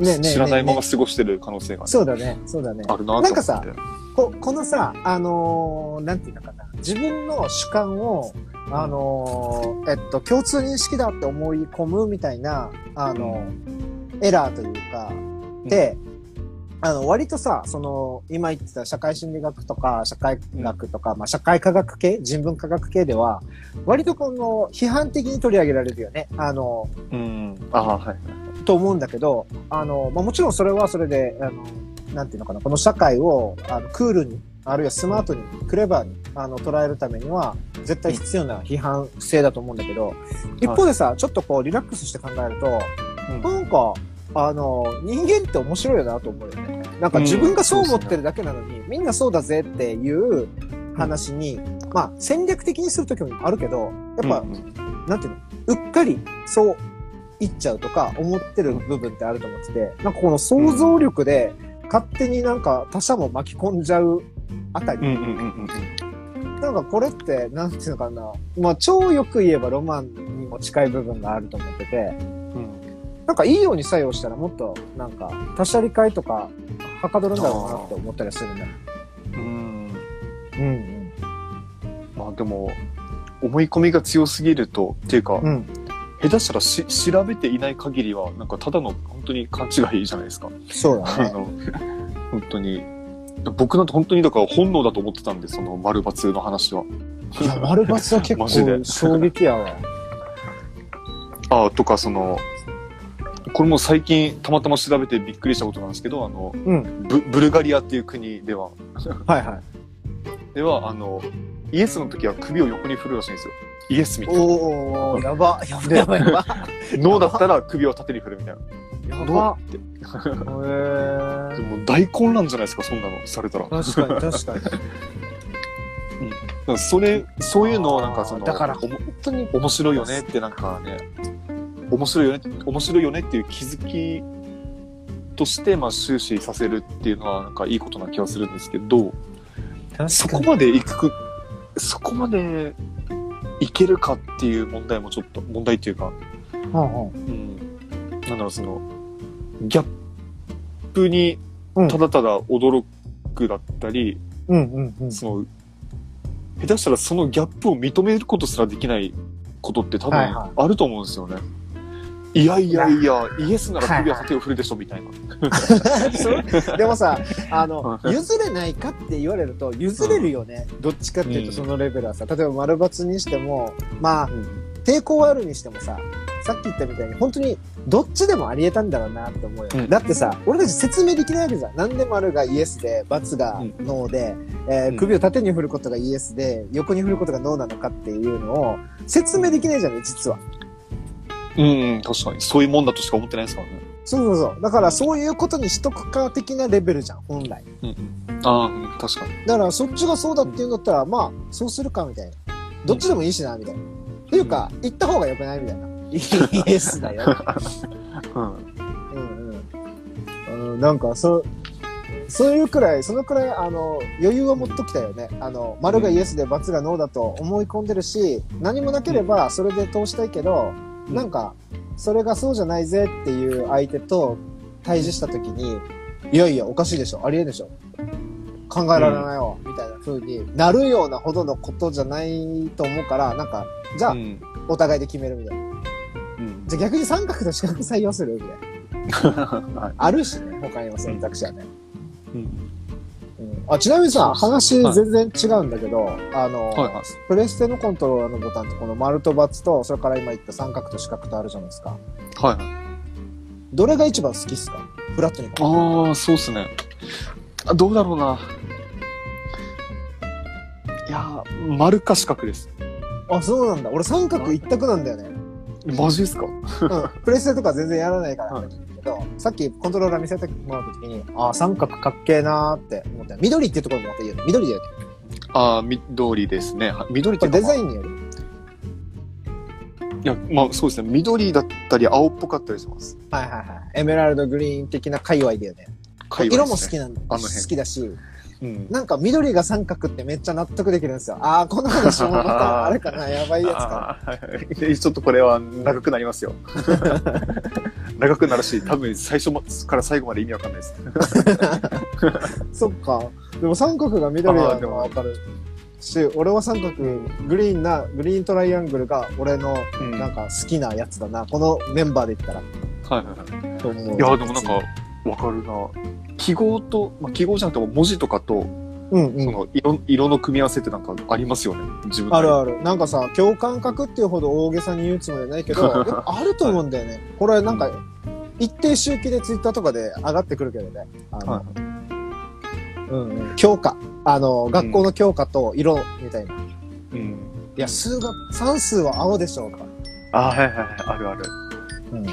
S3: ね、
S2: ね
S3: 知らないまま過ごしてる可能性がね、
S2: そうだね、そうだね。
S3: あるな。
S2: なんかさここのさ、あのーなんていうのかな、自分の主観を、あのーえっと、共通認識だって思い込むみたいな、あのエラーというか、で、あの、割とさ、その、今言ってた社会心理学とか、社会学とか、まあ、社会科学系、人文科学系では、割とこの、批判的に取り上げられるよね。あの、
S3: うん。ああ、はい。
S2: と思うんだけど、あの、まあ、もちろんそれはそれで、あの、なんていうのかな、この社会を、あの、クールに、あるいはスマートに、クレバーに、あの、捉えるためには、絶対必要な批判性だと思うんだけど、一方でさ、ちょっとこう、リラックスして考えると、なんか、あの、人間って面白いよなと思うよね。なんか自分がそう思ってるだけなのに、みんなそうだぜっていう話に、まあ戦略的にするときもあるけど、やっぱ、
S3: うん
S2: なんていうの、うっかりそう言っちゃうとか思ってる部分ってあると思ってて、なんかこの想像力で勝手になんか他者も巻き込んじゃうあたり、
S3: うんうんうんうんうん。
S2: なんかこれって、なんていうのかな、まあ超よく言えばロマンにも近い部分があると思ってて、
S3: うん
S2: なんかいいように作用したらもっとなんか他者理解とかはかどるんだろうなって思ったりするね。
S3: うん。
S2: うん
S3: まあでも、思い込みが強すぎると、っていうか、
S2: うん。うん。
S3: 下手したらし調べていない限りは、なんかただの本当に勘違いじゃないですか。
S2: そうだね。
S3: あの、本当に。僕なんて本当にだから本能だと思ってたんで、その丸抜の話は。
S2: いや、丸抜は結構 衝撃やわ。
S3: ああ、とかその、これも最近たまたま調べてびっくりしたことなんですけど、あの、
S2: うん。
S3: ブブルガリアっていう国では、
S2: はいはい。
S3: では、あの、イエスの時は首を横に振るらしいんですよ。イエスみたいな。
S2: おー、やば、やば、やば、やば。
S3: ノーだったら首を縦に振るみたいな。
S2: や。
S3: って。
S2: へ
S3: も大混乱じゃないですか、そんなのされたら。
S2: 確かに、確かに。
S3: らそれ、そういうのをなんかその、
S2: だから
S3: おも
S2: 本当に、
S3: 面白いよねってなんかね、面白いよね、面白いよねっていう気づきとして、まあ終始させるっていうのはなんかいいことな気はするんですけど、そこまで行く、そこまでいけるかっていう問題もちょっと、問題っていうか、
S2: うんうん
S3: うん、なんだろう、その、ギャップに
S2: うん。
S3: ただただ驚くだったり、
S2: うんうんうん。
S3: その、下手したらそのギャップを認めることすらできないことって多分
S2: はいはい。
S3: あると思うんですよね。いやいやいや、イエスなら首は縦を振るでしょ、みたいな。
S2: でもさ、あの、
S3: うん
S2: 譲れないかって言われると、譲れるよね。どっちかっていうと、そのレベルはさ、例えば丸抜にしても、まあ、抵抗はあるにしてもさ、さっき言ったみたいに、本当に、どっちでもあり得たんだろうなって思うよ。
S3: うん
S2: だってさ、俺たち説明できないわけじゃん。なんで丸がイエスで、×がノーで、えー
S3: うん
S2: 首を縦に振ることがイエスで、横に振ることがノーなのかっていうのを、説明できないじゃんね、実は。
S3: うん、うん、確かに。そういうもんだとしか思ってないですからね。
S2: そうそうそう。だから、そういうことにしとくか的なレベルじゃん、本来。
S3: うん、うん。ああ、うん、確かに。
S2: だからそっちがそうだって言うんだったら、まあ、そうするかみたいな。どっちでもいいしな、みたいな。っていうか、行った方が良くないみたいな。イエスだよ。
S3: うん。
S2: うんうん。うん、なんか、そう、そういうくらい、そのくらい、あの、余裕を持っときたよね。あの、丸がイエスで×がノーだと思い込んでるし、何もなければそれで通したいけど、
S3: うん
S2: なんか、それがそうじゃないぜっていう相手と対峙したときに、いやいや、おかしいでしょ、ありえんでしょ。考えられないわ、みたいな風になるようなほどのことじゃないと思うから、なんか、じゃあ、
S3: うん。
S2: お互いで決めるみたいな。
S3: うん。
S2: じゃあ逆に三角と四角採用する？みたいな。
S3: はい。
S2: あるしね、他にも選択肢はね。
S3: うん。
S2: うんあちなみにさ、話全然違うんだけど、あの、
S3: はいはい
S2: プレステのコントローラーのボタンってこの丸と×と、それから今言った三角と四角とあるじゃないですか。
S3: はい。
S2: どれが一番好きっすか？フラットに考えて
S3: ああ、そうっすね。あどうだろうな。いやー、丸か四角です。
S2: あ、そうなんだ。俺三角一択なんだよね。
S3: マジですか？
S2: うん。プレステとか全然やらないからなんだけど、さっきコントローラー見せてもらった時に、あ、三角かっけえなーって思った。緑っていうところもまたいいよね。緑だよね。
S3: ああ、緑ですね。は緑って
S2: デザインによる。
S3: いや、まあそうですね。緑だったり青っぽかったりします。
S2: はいはいはい。エメラルドグリーン的な界隈だよね。
S3: 界隈
S2: 色も
S3: ですね。
S2: 好きなんだ。
S3: あの辺
S2: 好きだし、
S3: うん。
S2: なんか緑が三角ってめっちゃ納得できるんですよ。ああ、この話もまたあれかな、やばいやつか
S3: ちょっとこれは長くなりますよ。長くなるし、多分最初から最後まで意味わかんないです。
S2: そっか。でも三角が緑なのはわかる。し、俺は三角、グリーンな、グリーントライアングルが俺の
S3: うん
S2: なんか好きなやつだな。このメンバーで言ったら。
S3: はいはいはい。いや、でもなんか、わかるな。記号と、まあ、記号じゃなくても文字とかと、
S2: うんうん。
S3: その色、色の組み合わせってなんかありますよね。自分
S2: あるある。なんかさ、共感覚っていうほど大げさに言うつもりはないけど、あると思うんだよね。これなんか、一定周期でツイッターとかで上がってくるけどね。あの、
S3: はい
S2: うんうん。教科。あの、学校の教科と色みたいな。い
S3: うん。
S2: や、数学、算数は青でしょうか。
S3: あ、はいはいはい、あるある。
S2: うん。
S3: い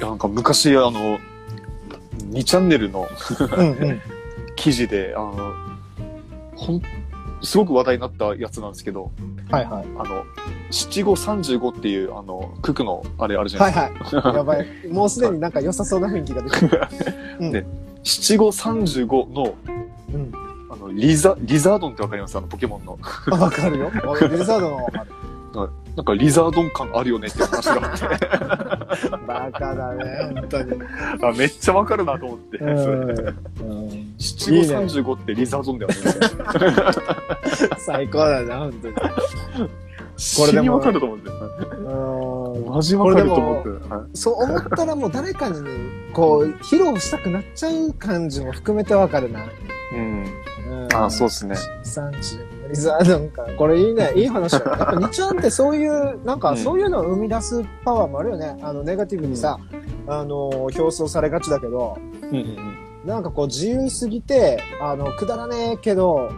S3: や、なんか昔、あの、2チャンネルの
S2: うんうん。
S3: 記事で、あの、ほん、すごく話題になったやつなんですけど、
S2: はいはい。
S3: あの、七五三十五っていう、あの、九九のあれあるじゃな
S2: はいい
S3: ですか。
S2: はい。やばい。もうすでになんか良さそうな雰囲気が出てる。うん
S3: で七五三十五の、
S2: うん。
S3: あの、リザ、リザードンってわかります？あの、ポケモンの。
S2: あわかるよ。リザードのわかる。
S3: なんか、リザードン感あるよねって話があって、
S2: バカだね、本当に。
S3: あめっちゃわかるなと思って。七五三十五ってリザードンだよね。
S2: 最高だな、本当に。
S3: これでもわかると思って。
S2: うん
S3: マジわかると思って。はい
S2: そう思ったらもう誰かにね、こう、披露したくなっちゃう感じも含めてわかるな。
S3: うん。
S2: うん
S3: あそうですね。
S2: ザードンか。これいいね。いい話だね。やっぱ日ちゃんってそういう、なんか
S3: うん
S2: そういうのを生み出すパワーもあるよね。あの、ネガティブにさ、あの、表層されがちだけど、
S3: うんうん
S2: なんかこう自由すぎて、あの、くだらねえけど、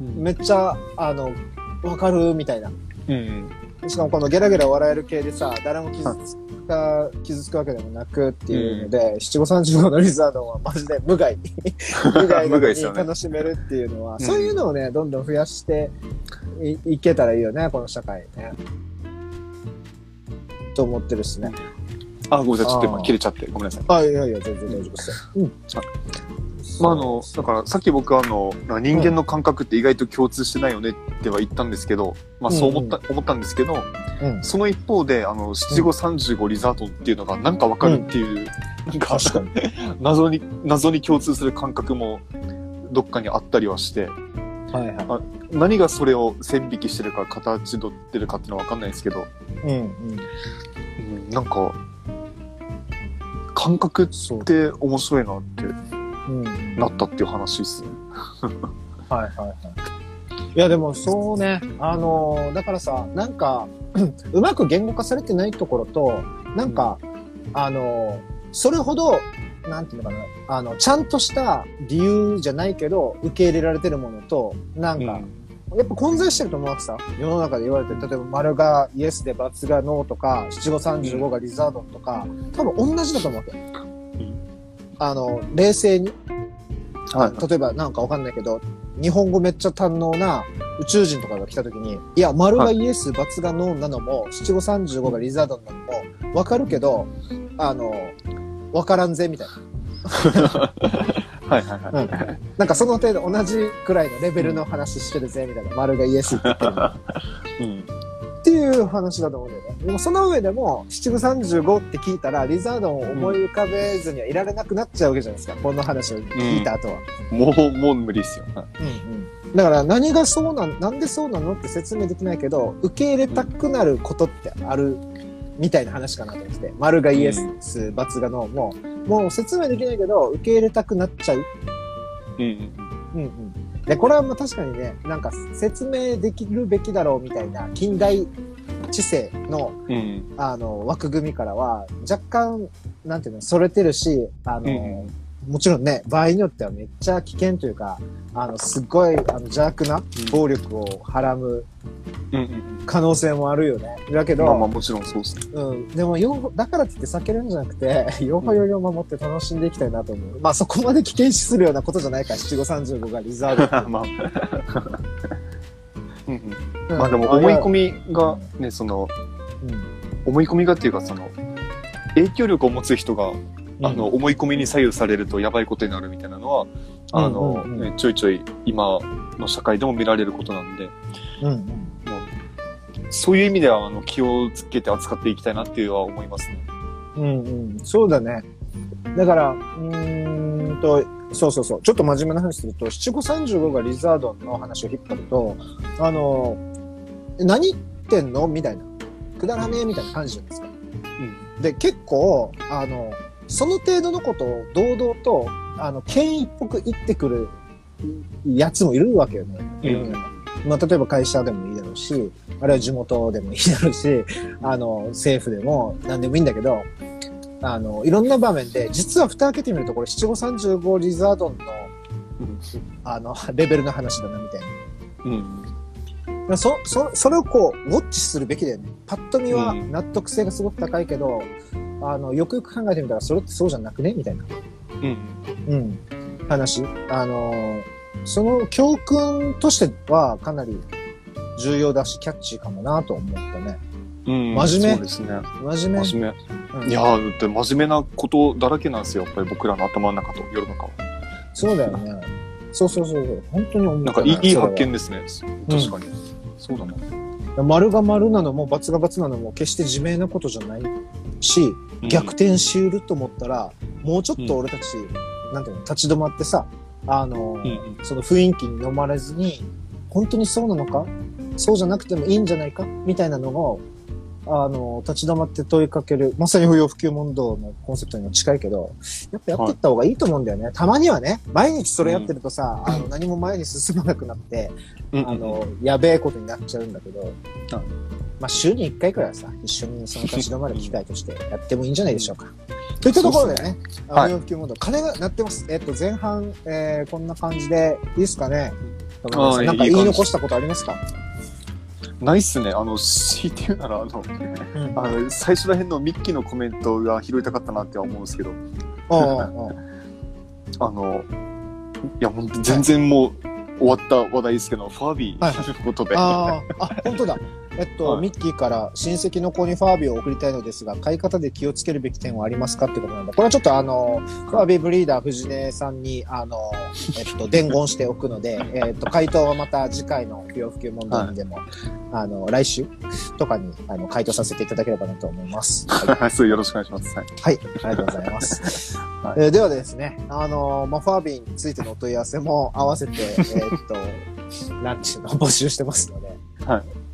S3: うん。
S2: めっちゃ、あの、わかるみたいな。
S3: うん
S2: しかもこのゲラゲラ笑える系でさ、誰も傷つか、傷つくわけでもなくっていうので、七五三十五のリザードンはマジで無害。に
S3: 無害ですよね
S2: 楽しめるっていうのは、
S3: うん
S2: そういうのをね、どんどん増やしていいけたらいいよね、この社会ね。と思ってるしね。
S3: あ、ごめんなさい。ちょっと今切れちゃって。ごめんなさい。
S2: あ、いやいや、全然大丈夫ですよ。うん。
S3: まあ、あの、だから、さっき僕は、あの、人間の感覚って意外と共通してないよねっては言ったんですけど、まあ、そう思った、思ったんですけど、
S2: うん。
S3: その一方で、あの、七五三十五リザートンっていうのがなんかわかるっていう、なんか、
S2: 確かに。
S3: 謎に、謎に共通する感覚も、どっかにあったりはして、
S2: はいは
S3: 何がそれを線引きしてるか、形取ってるかっていうのはわかんないですけど、
S2: い。うんうん。
S3: うん、なんか、感覚っ。て面白いなって
S2: うん。
S3: なったっていう話ですね。
S2: はいはいはい。いやでもそうね、あのーだからさ、なんか、うまく言語化されてないところと、なんか、あのーそれほど、なんていうのかな、あの、ちゃんとした理由じゃないけど、受け入れられてるものと、なんか、やっぱ混在してると思うわけさ。世の中で言われてる、例えば丸がイエスで×がノーとか、七五三十五がリザードンとか、多分同じだと思うわけ。あの、冷静に。
S3: はい。
S2: 例えばなんかわかんないけど、日本語めっちゃ堪能な宇宙人とかが来た時に、いや、丸がイエス、×がノーなのも、七五三十五がリザードンなのも、わかるけど、あの、わからんぜ、みたい
S3: はいはいはい。
S2: な。なんかその程度同じくらいのレベルの話してるぜ、みたいな。丸がイエスって言ってるの
S3: うん。
S2: っていう話だと思うんだよね。でもその上でも、七五三十五って聞いたら、リザードンを思い浮かべずにはいられなくなっちゃうわけじゃないですか。この話を聞いた後は。
S3: もう、もう無理っすよ。はい
S2: だから何がそうなん、なんでそうなのって説明できないけど、受け入れたくなることってあるみたいな話かなと思ってて、丸がイエス、×がノーも、もう説明できないけど、受け入れたくなっちゃう。
S3: うんうん。
S2: うんうん。で、これはまあ確かにね、なんか説明できるべきだろうみたいな近代知性の
S3: うん。
S2: あの枠組みからは若干、なんていうの、それてるし、あの、
S3: うん
S2: もちろんね、場合によってはめっちゃ危険というか、あの、すっごいあの邪悪な暴力をはらむ
S3: うんうん。
S2: 可能性もあるよね。だけど、
S3: まあまあもちろんそうですね。
S2: うん。でも、よう、だからって言って避けるんじゃなくて、よほよよ守って楽しんでいきたいなと思う。まあそこまで危険視するようなことじゃないから、七五三十五がリザードっていう。
S3: まあ。うんうん。
S2: うん
S3: まあでも思い込みがね、その、
S2: うん
S3: 思い込みがっていうかその、影響力を持つ人が、あの、、思い込みに左右されるとやばいことになるみたいなのは、あの、
S2: うんうんうん
S3: ねちょいちょい今の社会でも見られることなんで、
S2: うんうん。
S3: もうそういう意味ではあの気をつけて扱っていきたいなっていうのは思いますね。
S2: うんうん。そうだね。だから、うーんと、そうそうそう。ちょっと真面目な話すると、七五三十五がリザードンの話を引っ張ると、あの、何言ってんの？みたいな。くだらねえみたいな感じじゃないですか。で、結構、あの、その程度のことを堂々と、あの、権威っぽく言ってくるやつもいるわけよね。
S3: うん
S2: まあ、例えば会社でもいいだろうし、あるいは地元でもいいだろうし、あの、政府でも何でもいいんだけど、あの、いろんな場面で、実は蓋開けてみると、これ七五三十五リザードンの、あの、レベルの話だな、みたいな。
S3: うん。
S2: まあそ、そ、それをこう、ウォッチするべきだよね。パッと見は
S3: うん
S2: 納得性がすごく高いけど、あの、よくよく考えてみたら、それってそうじゃなくね？みたいな。
S3: うん。
S2: うん。話。あのーその教訓としてはかなり重要だし、キャッチーかもなと思ったね。
S3: うん。
S2: 真面目
S3: そうですね。
S2: 真面目。
S3: 真面
S2: うん
S3: 目。いやー、だって真面目なことだらけなんですよ。やっぱり僕らの頭の中と世の中は。
S2: そうだよね。そうそうそうそう。本当に思った
S3: なんかいいいい発見ですね。確かに。そうだな。
S2: 丸が丸なのも×が×なのも決して自明なことじゃないし、
S3: うん。
S2: 逆転しうると思ったら、もうちょっと俺たち、なんていうの、立ち止まってさ、あのその雰囲気に飲まれずに、本当にそうなのか？そうじゃなくてもいいんじゃないか？みたいなのを、あの、立ち止まって問いかける、まさに不要不急問答のコンセプトにも近いけど、やっぱやっていった方がいいと思うんだよね。たまにはね、毎日それやってるとさ、あの、何も前に進まなくなって、
S3: うん
S2: あの、やべえことになっちゃうんだけど、まあ、週に1回くらいはさ、一緒にその立ち止まる機会としてやってもいいんじゃないでしょうか。といったところでね、不要問答、鐘が鳴ってます。えっと、前半、えー、こんな感じで、いいですかね？なんか言い残したことありますか？
S3: ないっすね。あの、強いて言うなら、あの、
S2: うん。
S3: あの最初ら辺のミッキーのコメントが拾いたかったなって思うんですけど、あの、いや、もう全然もう終わった話題ですけど、ファービ
S2: はい
S3: ーのことで、
S2: ああ、あ、本当だ。えっと、
S3: はい
S2: ミッキーから親戚の子にファービーを送りたいのですが、買い方で気をつけるべき点はありますかってことなんだ。これはちょっとあの、ファービーブリーダー藤根さんに、あの、えっと、伝言しておくので、えっと、回答はまた次回の不要不急問題にでも、あの、来週とかに、あの、回答させていただければなと思います。は い
S3: はい、そうよろしくお願いします。はい。
S2: はい、ありがとうございます。
S3: はい
S2: えーではですね、あのーまあ、ファービーについてのお問い合わせも合わせて、えーっと、なんちゅうの、募集してますので、
S3: はい。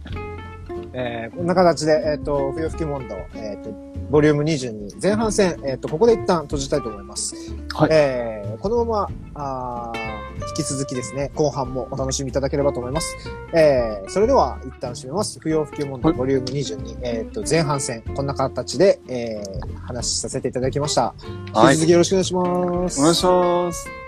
S2: えーこんな形で、えーっと、不要不急問答、えーっと、ボリューム22、前半戦、えーっと、ここで一旦閉じたいと思います。
S3: はい
S2: えーこのまま、あー引き続きですね、後半もお楽しみいただければと思います。えーそれでは、一旦締めます。不要不急問答、
S3: はい
S2: ボリューム22、えーっと、前半戦、こんな形で、えー話しさせていただきました。引き
S3: はい
S2: 続きよろしくお願いします。
S3: お願いします。